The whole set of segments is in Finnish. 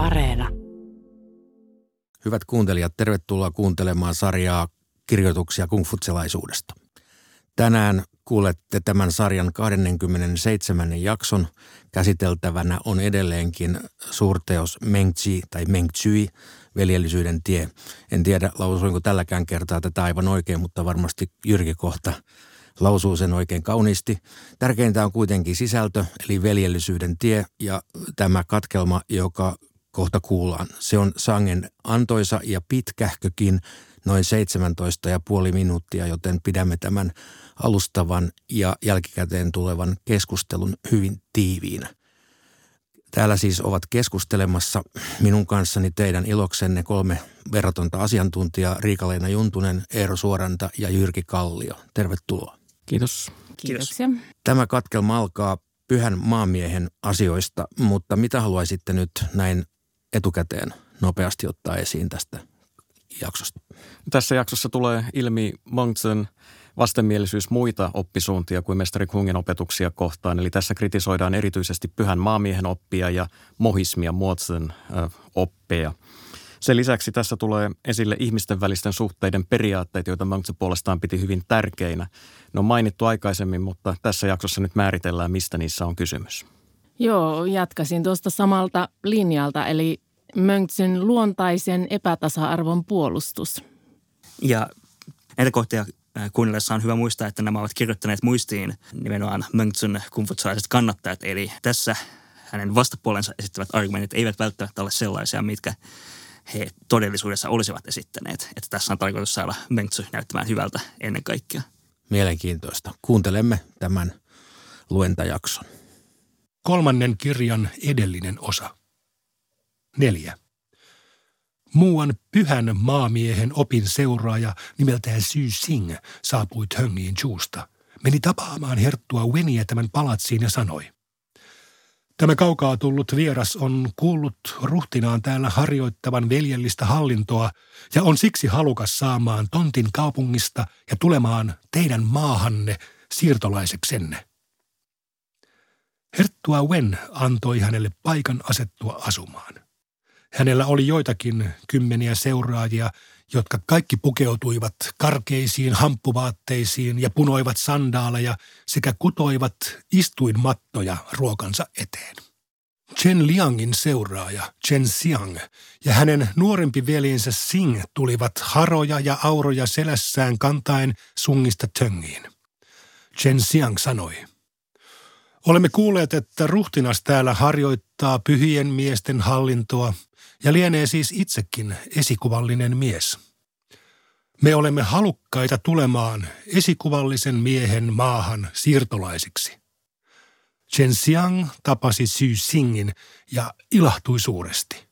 Areena. Hyvät kuuntelijat, tervetuloa kuuntelemaan sarjaa kirjoituksia kungfutselaisuudesta. Tänään kuulette tämän sarjan 27. jakson. Käsiteltävänä on edelleenkin suurteos Mengzi tai Mengzyi, veljellisyyden tie. En tiedä, lausuinko tälläkään kertaa tätä aivan oikein, mutta varmasti Jyrki kohta lausuu sen oikein kauniisti. Tärkeintä on kuitenkin sisältö, eli veljellisyyden tie ja tämä katkelma, joka kohta kuullaan. Se on sangen antoisa ja pitkähkökin, noin 17 ja puoli minuuttia, joten pidämme tämän alustavan ja jälkikäteen tulevan keskustelun hyvin tiiviinä. Täällä siis ovat keskustelemassa minun kanssani teidän iloksenne kolme verratonta asiantuntijaa, Riika-Leena Juntunen, Eero Suoranta ja Jyrki Kallio. Tervetuloa. Kiitos. Kiitoksia. Tämä katkelma alkaa pyhän maamiehen asioista, mutta mitä haluaisitte nyt näin etukäteen nopeasti ottaa esiin tästä jaksosta? Tässä jaksossa tulee ilmi Monksen vastenmielisyys muita oppisuuntia kuin mestari Kungin opetuksia kohtaan. Eli tässä kritisoidaan erityisesti pyhän maamiehen oppia ja mohismia Muotsen oppeja. Sen lisäksi tässä tulee esille ihmisten välisten suhteiden periaatteet, joita Monkse puolestaan piti hyvin tärkeinä. Ne on mainittu aikaisemmin, mutta tässä jaksossa nyt määritellään, mistä niissä on kysymys. Joo, jatkasin tuosta samalta linjalta, eli Mönksen luontaisen epätasa-arvon puolustus. Ja näitä kohtia äh, kuunnellessa on hyvä muistaa, että nämä ovat kirjoittaneet muistiin nimenomaan Mönksen kumfutsalaiset kannattajat. Eli tässä hänen vastapuolensa esittävät argumentit eivät välttämättä ole sellaisia, mitkä he todellisuudessa olisivat esittäneet. Että tässä on tarkoitus saada Mönksu näyttämään hyvältä ennen kaikkea. Mielenkiintoista. Kuuntelemme tämän luentajakson. Kolmannen kirjan edellinen osa. Neljä. Muuan pyhän maamiehen opin seuraaja nimeltään Sy Sing saapui Töngiin Chuusta. Meni tapaamaan herttua Weniä tämän palatsiin ja sanoi. Tämä kaukaa tullut vieras on kuullut ruhtinaan täällä harjoittavan veljellistä hallintoa ja on siksi halukas saamaan tontin kaupungista ja tulemaan teidän maahanne siirtolaiseksenne. Herttua Wen antoi hänelle paikan asettua asumaan. Hänellä oli joitakin kymmeniä seuraajia, jotka kaikki pukeutuivat karkeisiin hamppuvaatteisiin ja punoivat sandaaleja sekä kutoivat istuinmattoja ruokansa eteen. Chen Liangin seuraaja Chen Xiang ja hänen nuorempi veljensä Sing tulivat haroja ja auroja selässään kantaen sungista töngiin. Chen Xiang sanoi – Olemme kuulleet, että ruhtinas täällä harjoittaa pyhien miesten hallintoa ja lienee siis itsekin esikuvallinen mies. Me olemme halukkaita tulemaan esikuvallisen miehen maahan siirtolaisiksi. Chen Xiang tapasi Xu Xingin ja ilahtui suuresti.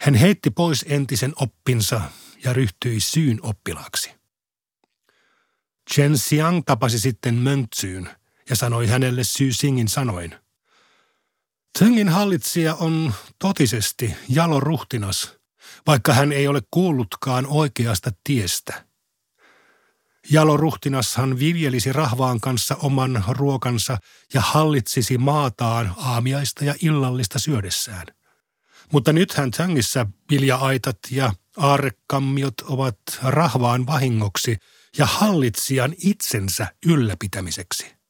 Hän heitti pois entisen oppinsa ja ryhtyi syyn oppilaaksi. Chen Xiang tapasi sitten Möntsyyn – ja sanoi hänelle Sy Singin sanoin. Tsengin hallitsija on totisesti jalo ruhtinas, vaikka hän ei ole kuullutkaan oikeasta tiestä. Jalo ruhtinashan viljelisi rahvaan kanssa oman ruokansa ja hallitsisi maataan aamiaista ja illallista syödessään. Mutta nythän Töngissä vilja-aitat ja aarekammiot ovat rahvaan vahingoksi ja hallitsijan itsensä ylläpitämiseksi.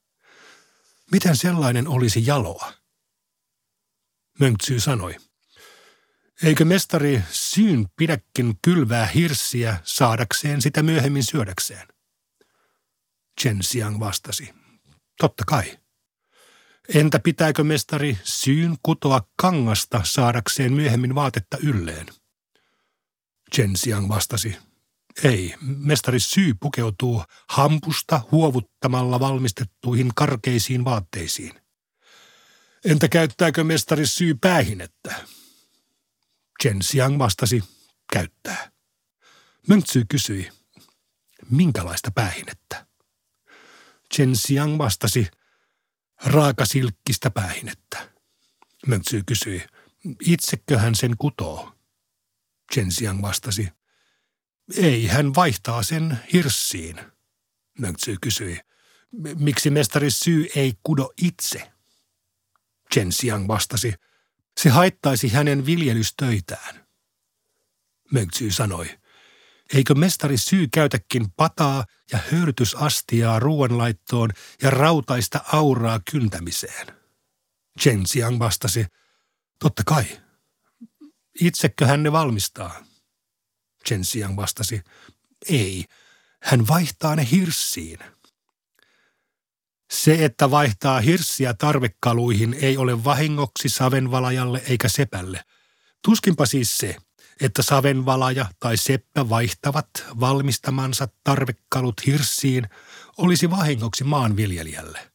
Miten sellainen olisi jaloa? Mönksy sanoi. Eikö mestari Syyn pidäkin kylvää hirssiä saadakseen sitä myöhemmin syödäkseen? Chen Xiang vastasi. Totta kai. Entä pitääkö mestari Syyn kutoa kangasta saadakseen myöhemmin vaatetta ylleen? Chen Xiang vastasi. Ei, mestari Syy pukeutuu hampusta huovuttamalla valmistettuihin karkeisiin vaatteisiin. Entä käyttääkö mestari Syy päähinettä? Chen Xiang vastasi, käyttää. Mönksy kysyi, minkälaista päähinettä? Chen Xiang vastasi, raakasilkkistä päähinettä. Mönksy kysyi, itsekö hän sen kutoo? Chen Xiang vastasi, ei, hän vaihtaa sen hirssiin. Nönksy kysyi. Miksi mestari Syy ei kudo itse? Chen Xiang vastasi. Se haittaisi hänen viljelystöitään. Mönksy sanoi, eikö mestari syy käytäkin pataa ja höyrytysastiaa ruoanlaittoon ja rautaista auraa kyntämiseen? Chen Xiang vastasi, totta kai. Itsekö hän ne valmistaa? Chen Xiang vastasi, ei, hän vaihtaa ne hirssiin. Se, että vaihtaa hirssiä tarvekaluihin, ei ole vahingoksi savenvalajalle eikä sepälle. Tuskinpa siis se, että savenvalaja tai seppä vaihtavat valmistamansa tarvekalut hirssiin, olisi vahingoksi maanviljelijälle.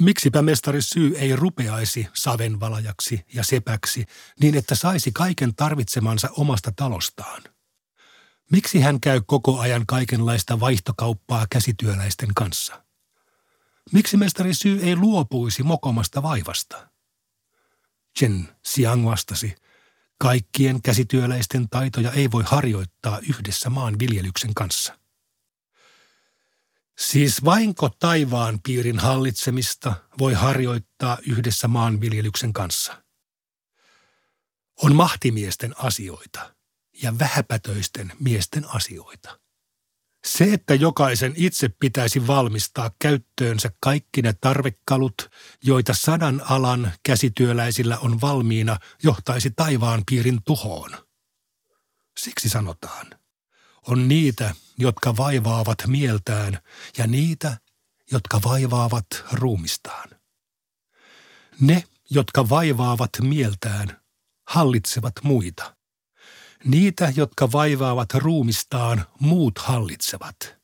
Miksipä mestari Syy ei rupeaisi savenvalajaksi ja sepäksi niin, että saisi kaiken tarvitsemansa omasta talostaan? Miksi hän käy koko ajan kaikenlaista vaihtokauppaa käsityöläisten kanssa? Miksi mestari Syy ei luopuisi mokomasta vaivasta? Chen Xiang vastasi, kaikkien käsityöläisten taitoja ei voi harjoittaa yhdessä maanviljelyksen kanssa. Siis vainko taivaan piirin hallitsemista voi harjoittaa yhdessä maanviljelyksen kanssa. On mahtimiesten asioita ja vähäpätöisten miesten asioita. Se, että jokaisen itse pitäisi valmistaa käyttöönsä kaikki ne tarvekalut, joita sadan alan käsityöläisillä on valmiina, johtaisi taivaan piirin tuhoon. Siksi sanotaan, on niitä, jotka vaivaavat mieltään ja niitä, jotka vaivaavat ruumistaan. Ne, jotka vaivaavat mieltään, hallitsevat muita. Niitä, jotka vaivaavat ruumistaan, muut hallitsevat.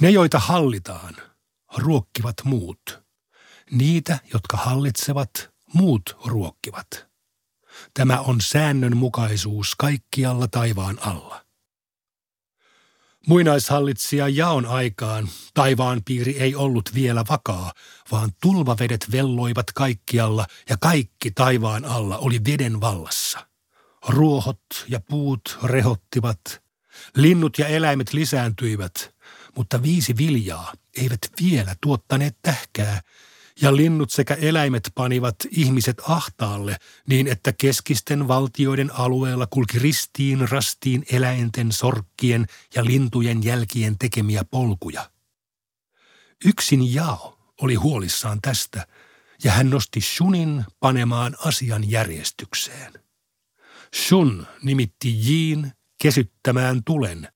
Ne, joita hallitaan, ruokkivat muut. Niitä, jotka hallitsevat, muut ruokkivat. Tämä on säännönmukaisuus kaikkialla taivaan alla. Muinaishallitsija jaon aikaan taivaan piiri ei ollut vielä vakaa, vaan tulvavedet velloivat kaikkialla ja kaikki taivaan alla oli veden vallassa. Ruohot ja puut rehottivat, linnut ja eläimet lisääntyivät, mutta viisi viljaa eivät vielä tuottaneet tähkää, ja linnut sekä eläimet panivat ihmiset ahtaalle niin, että keskisten valtioiden alueella kulki ristiin rastiin eläinten, sorkkien ja lintujen jälkien tekemiä polkuja. Yksin Jao oli huolissaan tästä, ja hän nosti Shunin panemaan asian järjestykseen. Shun nimitti Jiin kesyttämään tulen,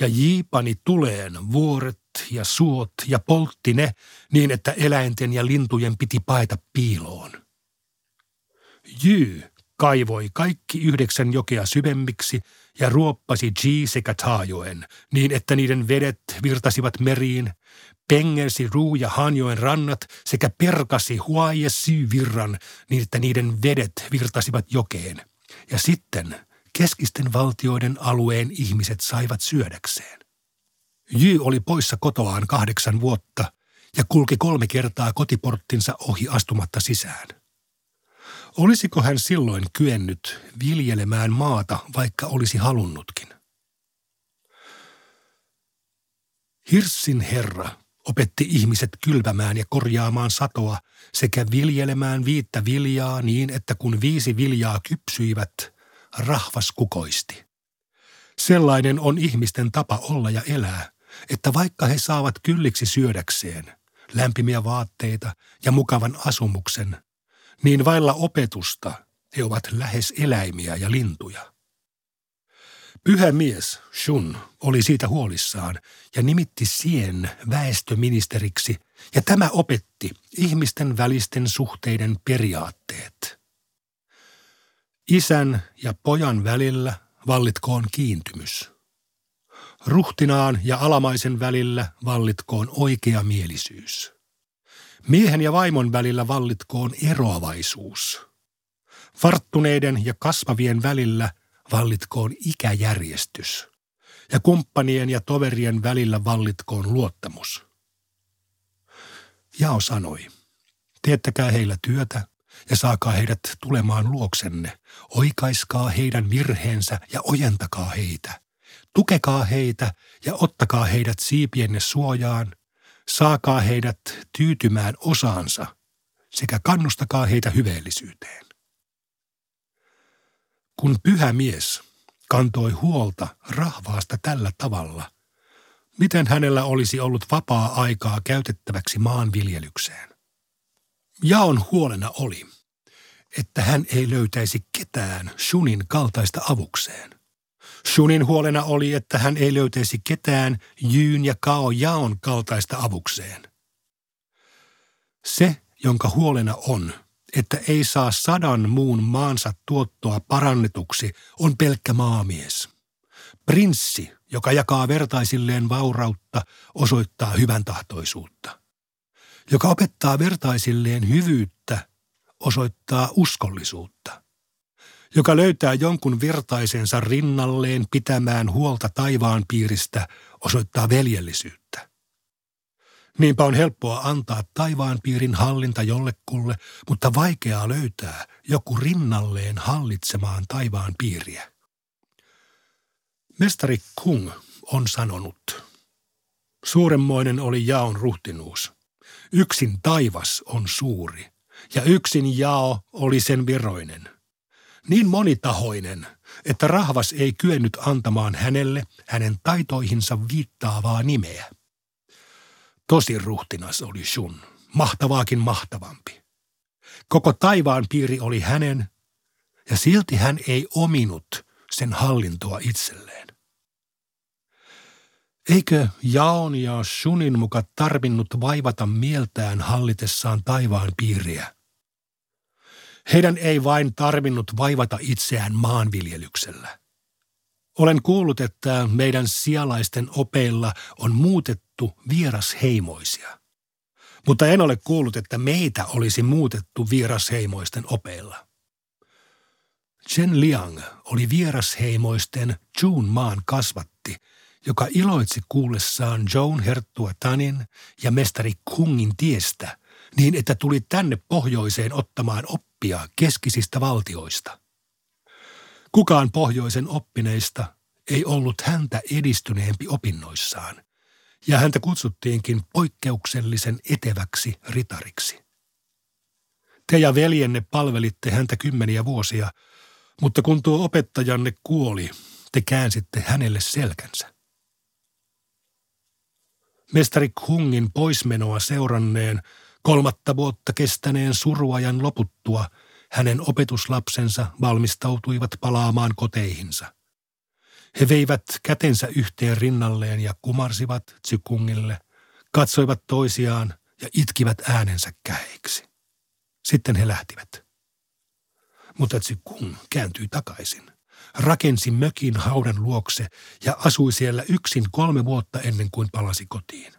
ja Ji pani tuleen vuoret ja suot ja poltti ne niin, että eläinten ja lintujen piti paeta piiloon. Jy kaivoi kaikki yhdeksän jokea syvemmiksi ja ruoppasi Ji sekä Taajoen niin, että niiden vedet virtasivat meriin, pengersi Ruu ja Hanjoen rannat sekä perkasi Hua ja virran niin, että niiden vedet virtasivat jokeen. Ja sitten keskisten valtioiden alueen ihmiset saivat syödäkseen. Jy oli poissa kotoaan kahdeksan vuotta ja kulki kolme kertaa kotiporttinsa ohi astumatta sisään. Olisiko hän silloin kyennyt viljelemään maata, vaikka olisi halunnutkin? Hirssin herra opetti ihmiset kylvämään ja korjaamaan satoa sekä viljelemään viittä viljaa niin, että kun viisi viljaa kypsyivät, rahvas kukoisti. Sellainen on ihmisten tapa olla ja elää, että vaikka he saavat kylliksi syödäkseen lämpimiä vaatteita ja mukavan asumuksen, niin vailla opetusta he ovat lähes eläimiä ja lintuja. Pyhä mies, Shun, oli siitä huolissaan ja nimitti Sien väestöministeriksi, ja tämä opetti ihmisten välisten suhteiden periaatteet. Isän ja pojan välillä vallitkoon kiintymys. Ruhtinaan ja alamaisen välillä vallitkoon oikeamielisyys. Miehen ja vaimon välillä vallitkoon eroavaisuus. Varttuneiden ja kasvavien välillä vallitkoon ikäjärjestys. Ja kumppanien ja toverien välillä vallitkoon luottamus. Jao sanoi, teettäkää heillä työtä ja saakaa heidät tulemaan luoksenne. Oikaiskaa heidän virheensä ja ojentakaa heitä. Tukekaa heitä ja ottakaa heidät siipienne suojaan. Saakaa heidät tyytymään osaansa sekä kannustakaa heitä hyveellisyyteen. Kun pyhä mies kantoi huolta rahvaasta tällä tavalla, miten hänellä olisi ollut vapaa aikaa käytettäväksi maanviljelykseen? Jaon huolena oli, että hän ei löytäisi ketään Shunin kaltaista avukseen. Shunin huolena oli, että hän ei löytäisi ketään Jyyn ja Kao Jaon kaltaista avukseen. Se, jonka huolena on, että ei saa sadan muun maansa tuottoa parannetuksi, on pelkkä maamies. Prinssi, joka jakaa vertaisilleen vaurautta, osoittaa hyvän tahtoisuutta. Joka opettaa vertaisilleen hyvyyttä, osoittaa uskollisuutta. Joka löytää jonkun vertaisensa rinnalleen pitämään huolta taivaan piiristä, osoittaa veljellisyyttä. Niinpä on helppoa antaa taivaan piirin hallinta jollekulle, mutta vaikeaa löytää joku rinnalleen hallitsemaan taivaan piiriä. Mestari Kung on sanonut, suuremmoinen oli jaon ruhtinuus. Yksin taivas on suuri, ja yksin jao oli sen viroinen. Niin monitahoinen, että rahvas ei kyennyt antamaan hänelle hänen taitoihinsa viittaavaa nimeä. Tosi ruhtinas oli Shun, mahtavaakin mahtavampi. Koko taivaan piiri oli hänen, ja silti hän ei ominut sen hallintoa itselleen. Eikö Jaon ja Shunin muka tarvinnut vaivata mieltään hallitessaan taivaan piiriä? Heidän ei vain tarvinnut vaivata itseään maanviljelyksellä. Olen kuullut, että meidän sialaisten opeilla on muutettu vierasheimoisia. Mutta en ole kuullut, että meitä olisi muutettu vierasheimoisten opeilla. Chen Liang oli vierasheimoisten Jun maan kasvatti, joka iloitsi kuullessaan Joan Herttua Tanin ja mestari Kungin tiestä niin, että tuli tänne pohjoiseen ottamaan oppia keskisistä valtioista – Kukaan pohjoisen oppineista ei ollut häntä edistyneempi opinnoissaan, ja häntä kutsuttiinkin poikkeuksellisen eteväksi ritariksi. Te ja veljenne palvelitte häntä kymmeniä vuosia, mutta kun tuo opettajanne kuoli, te käänsitte hänelle selkänsä. Mestari Kungin poismenoa seuranneen kolmatta vuotta kestäneen suruajan loputtua – hänen opetuslapsensa valmistautuivat palaamaan koteihinsa. He veivät kätensä yhteen rinnalleen ja kumarsivat Tsykungille, katsoivat toisiaan ja itkivät äänensä käheiksi. Sitten he lähtivät. Mutta Tsykung kääntyi takaisin, rakensi mökin haudan luokse ja asui siellä yksin kolme vuotta ennen kuin palasi kotiin.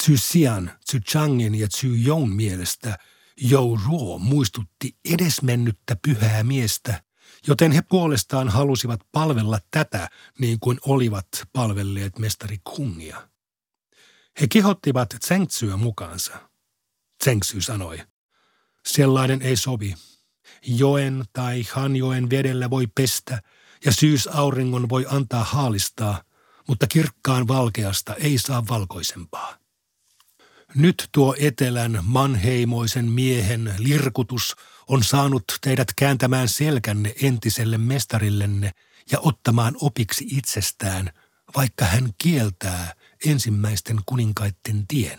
Tsu Xian, Tsu Changin ja Tsu Joun mielestä – Jouruo muistutti edesmennyttä pyhää miestä, joten he puolestaan halusivat palvella tätä niin kuin olivat palvelleet mestari Kungia. He kehottivat Tsengtsyä mukaansa. Tsengsy sanoi, sellainen ei sovi. Joen tai Hanjoen vedellä voi pestä ja syysauringon voi antaa haalistaa, mutta kirkkaan valkeasta ei saa valkoisempaa. Nyt tuo etelän manheimoisen miehen lirkutus on saanut teidät kääntämään selkänne entiselle mestarillenne ja ottamaan opiksi itsestään, vaikka hän kieltää ensimmäisten kuninkaitten tien.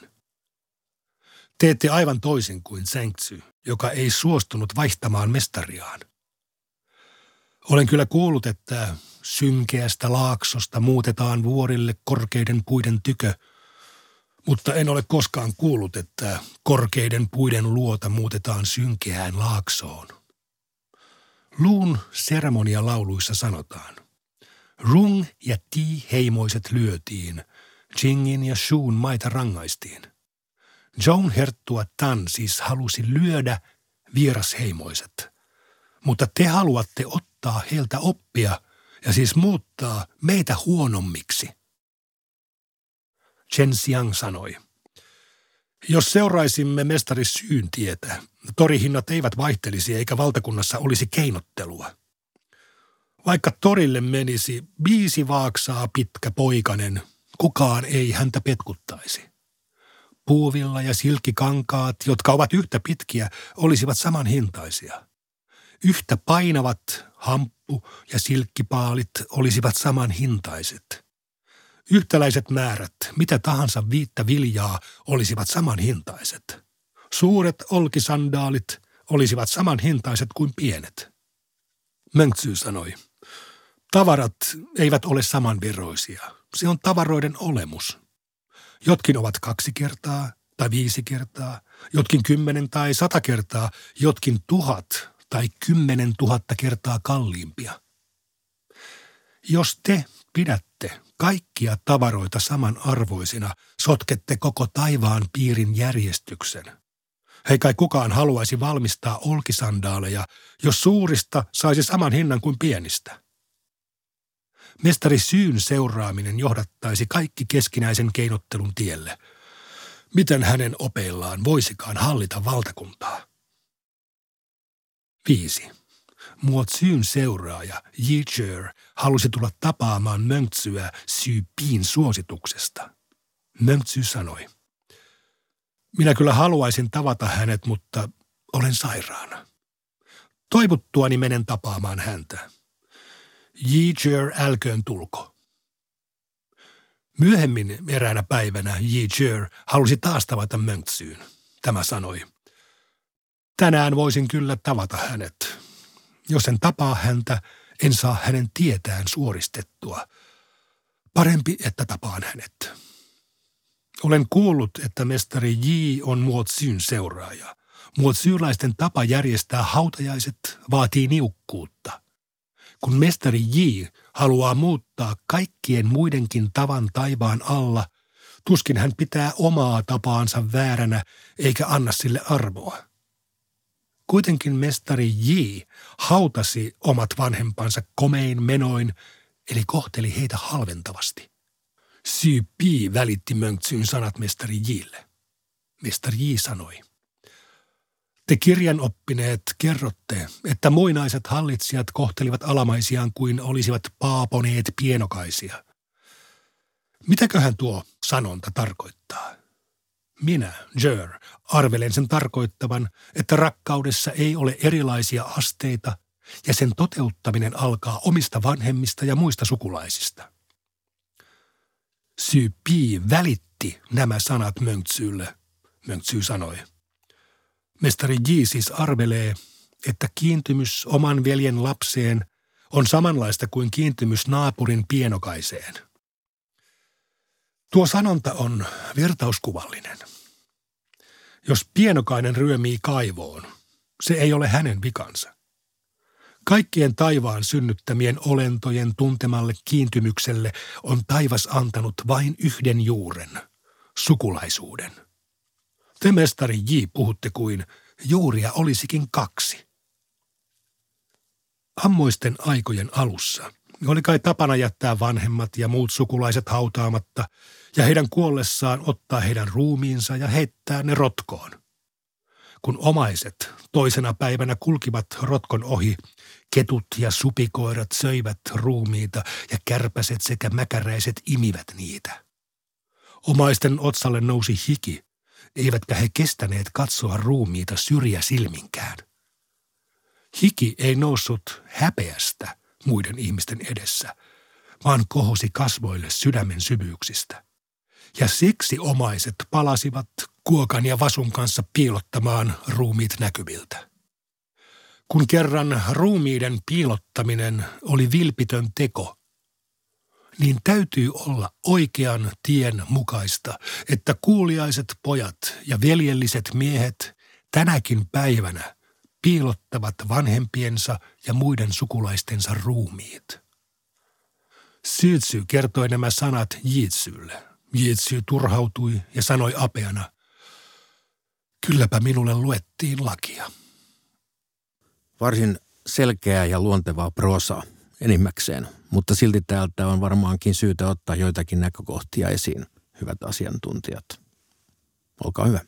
Teette aivan toisin kuin Zengtsy, joka ei suostunut vaihtamaan mestariaan. Olen kyllä kuullut, että synkeästä laaksosta muutetaan vuorille korkeiden puiden tykö – mutta en ole koskaan kuullut, että korkeiden puiden luota muutetaan synkeään laaksoon. Luun seremonialauluissa sanotaan, Rung ja Ti heimoiset lyötiin, Jingin ja Shuun maita rangaistiin. Joan Herttua Tan siis halusi lyödä vierasheimoiset, mutta te haluatte ottaa heiltä oppia ja siis muuttaa meitä huonommiksi – Chen Xiang sanoi. Jos seuraisimme mestari syyn tietä, torihinnat eivät vaihtelisi eikä valtakunnassa olisi keinottelua. Vaikka torille menisi viisi vaaksaa pitkä poikanen, kukaan ei häntä petkuttaisi. Puuvilla ja silkkikankaat, jotka ovat yhtä pitkiä, olisivat saman hintaisia. Yhtä painavat hamppu ja silkkipaalit olisivat saman hintaiset. Yhtäläiset määrät, mitä tahansa viittä viljaa, olisivat saman hintaiset. Suuret olkisandaalit olisivat saman hintaiset kuin pienet. Mönksy sanoi, tavarat eivät ole samanveroisia. Se on tavaroiden olemus. Jotkin ovat kaksi kertaa tai viisi kertaa, jotkin kymmenen tai sata kertaa, jotkin tuhat tai kymmenen tuhatta kertaa kalliimpia. Jos te pidätte kaikkia tavaroita samanarvoisina, sotkette koko taivaan piirin järjestyksen. Hei kai kukaan haluaisi valmistaa olkisandaaleja, jos suurista saisi saman hinnan kuin pienistä. Mestari syyn seuraaminen johdattaisi kaikki keskinäisen keinottelun tielle. Miten hänen opeillaan voisikaan hallita valtakuntaa? 5. Muot syyn seuraaja Yicher halusi tulla tapaamaan Möntsyä Syypiin suosituksesta. Möntsy sanoi, minä kyllä haluaisin tavata hänet, mutta olen sairaana. Toivuttuani menen tapaamaan häntä. Yicher älköön tulko. Myöhemmin eräänä päivänä Yicher halusi taas tavata Möntsyyn. Tämä sanoi, tänään voisin kyllä tavata hänet. Jos en tapaa häntä, en saa hänen tietään suoristettua. Parempi, että tapaan hänet. Olen kuullut, että mestari J on Muotsyn seuraaja. Muotsyylaisten tapa järjestää hautajaiset vaatii niukkuutta. Kun mestari J haluaa muuttaa kaikkien muidenkin tavan taivaan alla, tuskin hän pitää omaa tapaansa vääränä eikä anna sille arvoa. Kuitenkin mestari J hautasi omat vanhempansa komein menoin, eli kohteli heitä halventavasti. Sy Pi välitti Mönksyn sanat mestari Jille. Mestari J sanoi, te kirjanoppineet kerrotte, että muinaiset hallitsijat kohtelivat alamaisiaan kuin olisivat paaponeet pienokaisia. Mitäköhän tuo sanonta tarkoittaa? Minä, Jer, arvelen sen tarkoittavan, että rakkaudessa ei ole erilaisia asteita ja sen toteuttaminen alkaa omista vanhemmista ja muista sukulaisista. Pi välitti nämä sanat Möntsylle, Möntsy sanoi. Mestari J siis arvelee, että kiintymys oman veljen lapseen on samanlaista kuin kiintymys naapurin pienokaiseen. Tuo sanonta on vertauskuvallinen. Jos pienokainen ryömii kaivoon, se ei ole hänen vikansa. Kaikkien taivaan synnyttämien olentojen tuntemalle kiintymykselle on taivas antanut vain yhden juuren, sukulaisuuden. Te mestari J puhutte kuin juuria olisikin kaksi. Ammoisten aikojen alussa oli kai tapana jättää vanhemmat ja muut sukulaiset hautaamatta ja heidän kuollessaan ottaa heidän ruumiinsa ja heittää ne rotkoon. Kun omaiset toisena päivänä kulkivat rotkon ohi, ketut ja supikoirat söivät ruumiita ja kärpäset sekä mäkäräiset imivät niitä. Omaisten otsalle nousi hiki, eivätkä he kestäneet katsoa ruumiita syrjä silminkään. Hiki ei noussut häpeästä muiden ihmisten edessä, vaan kohosi kasvoille sydämen syvyyksistä. Ja siksi omaiset palasivat kuokan ja vasun kanssa piilottamaan ruumiit näkyviltä. Kun kerran ruumiiden piilottaminen oli vilpitön teko, niin täytyy olla oikean tien mukaista, että kuuliaiset pojat ja veljelliset miehet tänäkin päivänä piilottavat vanhempiensa ja muiden sukulaistensa ruumiit. Syytsy kertoi nämä sanat Jitsylle. Jitsy turhautui ja sanoi apeana, kylläpä minulle luettiin lakia. Varsin selkeää ja luontevaa prosaa enimmäkseen, mutta silti täältä on varmaankin syytä ottaa joitakin näkökohtia esiin, hyvät asiantuntijat. Olkaa hyvä.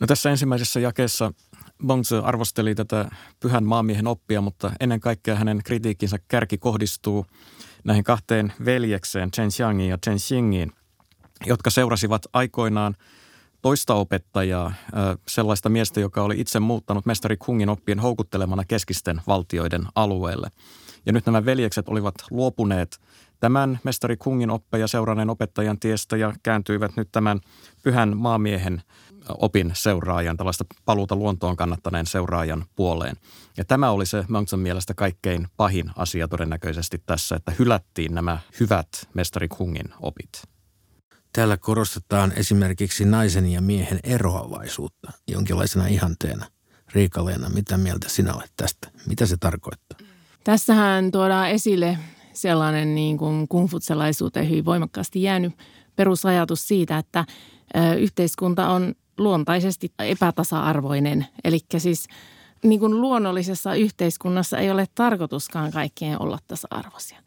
No tässä ensimmäisessä jakeessa Bongse arvosteli tätä pyhän maamiehen oppia, mutta ennen kaikkea hänen kritiikkinsä kärki kohdistuu näihin kahteen veljekseen, Chen Xiangin ja Chen Xingin, jotka seurasivat aikoinaan toista opettajaa, sellaista miestä, joka oli itse muuttanut mestari Kungin oppien houkuttelemana keskisten valtioiden alueelle. Ja nyt nämä veljekset olivat luopuneet tämän mestari Kungin oppeja seuranneen opettajan tiestä ja kääntyivät nyt tämän pyhän maamiehen opin seuraajan, tällaista paluuta luontoon kannattaneen seuraajan puoleen. Ja tämä oli se Mönchson mielestä kaikkein pahin asia todennäköisesti tässä, että hylättiin nämä hyvät mestari Kungin opit. Täällä korostetaan esimerkiksi naisen ja miehen eroavaisuutta jonkinlaisena ihanteena. Riika-Leena, mitä mieltä sinä olet tästä? Mitä se tarkoittaa? Tässähän tuodaan esille sellainen niin kuin kungfutselaisuuteen hyvin voimakkaasti jäänyt perusajatus siitä, että yhteiskunta on luontaisesti epätasa-arvoinen. Eli siis niin kuin luonnollisessa yhteiskunnassa ei ole tarkoituskaan kaikkien olla tasa-arvoisia.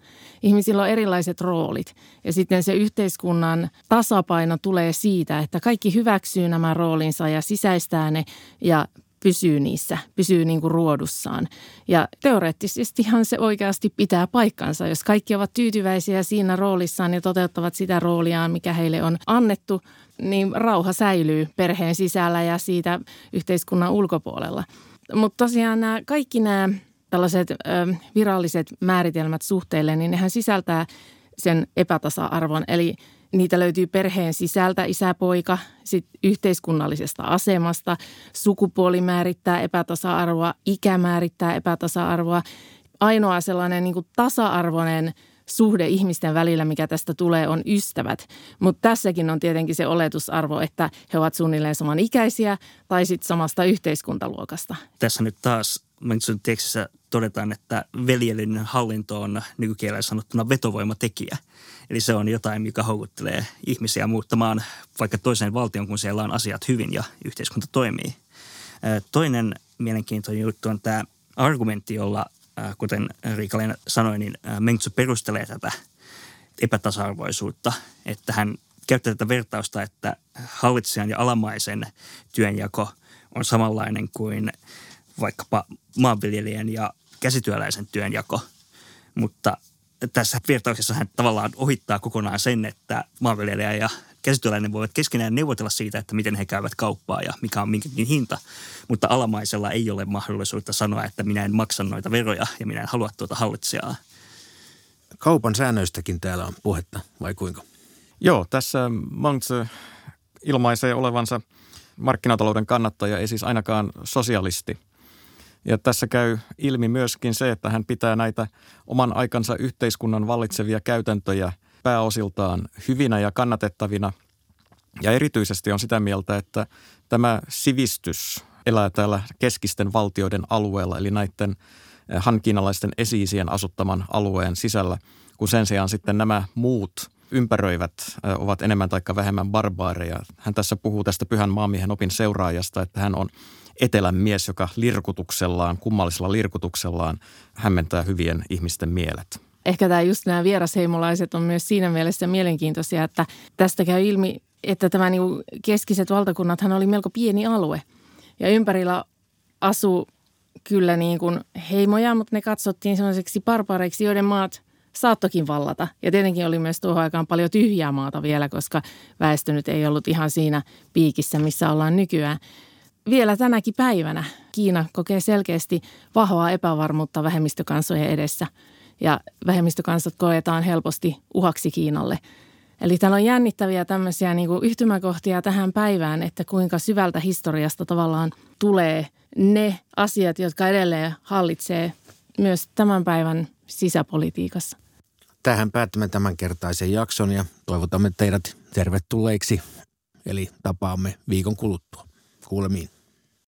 Ihmisillä on erilaiset roolit ja sitten se yhteiskunnan tasapaino tulee siitä, että kaikki hyväksyy nämä roolinsa ja sisäistää ne ja pysyy niissä, pysyy niin kuin ruodussaan. Ja teoreettisestihan se oikeasti pitää paikkansa. Jos kaikki ovat tyytyväisiä siinä roolissaan ja toteuttavat sitä rooliaan, mikä heille on annettu, niin rauha säilyy perheen sisällä ja siitä yhteiskunnan ulkopuolella. Mutta tosiaan nämä, kaikki nämä tällaiset ö, viralliset määritelmät suhteille, niin nehän sisältää sen epätasa-arvon. Eli niitä löytyy perheen sisältä, isä-poika, sit yhteiskunnallisesta asemasta, sukupuoli määrittää epätasa-arvoa, ikä määrittää epätasa-arvoa. Ainoa sellainen niin kuin tasa-arvoinen suhde ihmisten välillä, mikä tästä tulee, on ystävät. Mutta tässäkin on tietenkin se oletusarvo, että he ovat suunnilleen samanikäisiä tai sitten samasta yhteiskuntaluokasta. Tässä nyt taas Mönchsön tekstissä todetaan, että veljellinen hallinto on nykykielellä sanottuna vetovoimatekijä. Eli se on jotain, mikä houkuttelee ihmisiä muuttamaan vaikka toiseen valtion, kun siellä on asiat hyvin ja yhteiskunta toimii. Toinen mielenkiintoinen juttu on tämä argumentti, jolla, kuten riika sanoi, niin Mengtsu perustelee tätä epätasa-arvoisuutta, että hän käyttää tätä vertausta, että hallitsijan ja alamaisen työnjako on samanlainen kuin vaikkapa maanviljelijän ja käsityöläisen työnjako, mutta tässä vertauksessa hän tavallaan ohittaa kokonaan sen, että maanviljelijä ja käsityöläinen voivat keskenään neuvotella siitä, että miten he käyvät kauppaa ja mikä on minkäkin hinta. Mutta alamaisella ei ole mahdollisuutta sanoa, että minä en maksa noita veroja ja minä en halua tuota hallitsijaa. Kaupan säännöistäkin täällä on puhetta, vai kuinka? Joo, tässä Monks ilmaisee olevansa markkinatalouden kannattaja, ei siis ainakaan sosialisti – ja tässä käy ilmi myöskin se, että hän pitää näitä oman aikansa yhteiskunnan vallitsevia käytäntöjä pääosiltaan hyvinä ja kannatettavina. Ja erityisesti on sitä mieltä, että tämä sivistys elää täällä keskisten valtioiden alueella, eli näiden eh, hankiinalaisten esiisien asuttaman alueen sisällä, kun sen sijaan sitten nämä muut ympäröivät eh, ovat enemmän tai vähemmän barbaareja. Hän tässä puhuu tästä pyhän maamiehen opin seuraajasta, että hän on etelän mies, joka lirkutuksellaan, kummallisella lirkutuksellaan hämmentää hyvien ihmisten mielet. Ehkä tämä just nämä vierasheimolaiset on myös siinä mielessä mielenkiintoisia, että tästä käy ilmi, että tämä niin keskiset valtakunnathan oli melko pieni alue. Ja ympärillä asuu kyllä niin kuin heimoja, mutta ne katsottiin sellaiseksi barbareiksi, joiden maat saattokin vallata. Ja tietenkin oli myös tuohon aikaan paljon tyhjää maata vielä, koska väestö nyt ei ollut ihan siinä piikissä, missä ollaan nykyään vielä tänäkin päivänä Kiina kokee selkeästi vahvaa epävarmuutta vähemmistökansojen edessä ja vähemmistökansat koetaan helposti uhaksi Kiinalle. Eli täällä on jännittäviä tämmöisiä niin kuin yhtymäkohtia tähän päivään, että kuinka syvältä historiasta tavallaan tulee ne asiat, jotka edelleen hallitsee myös tämän päivän sisäpolitiikassa. Tähän päättämme tämänkertaisen jakson ja toivotamme teidät tervetulleiksi, eli tapaamme viikon kuluttua. Kuulemiin.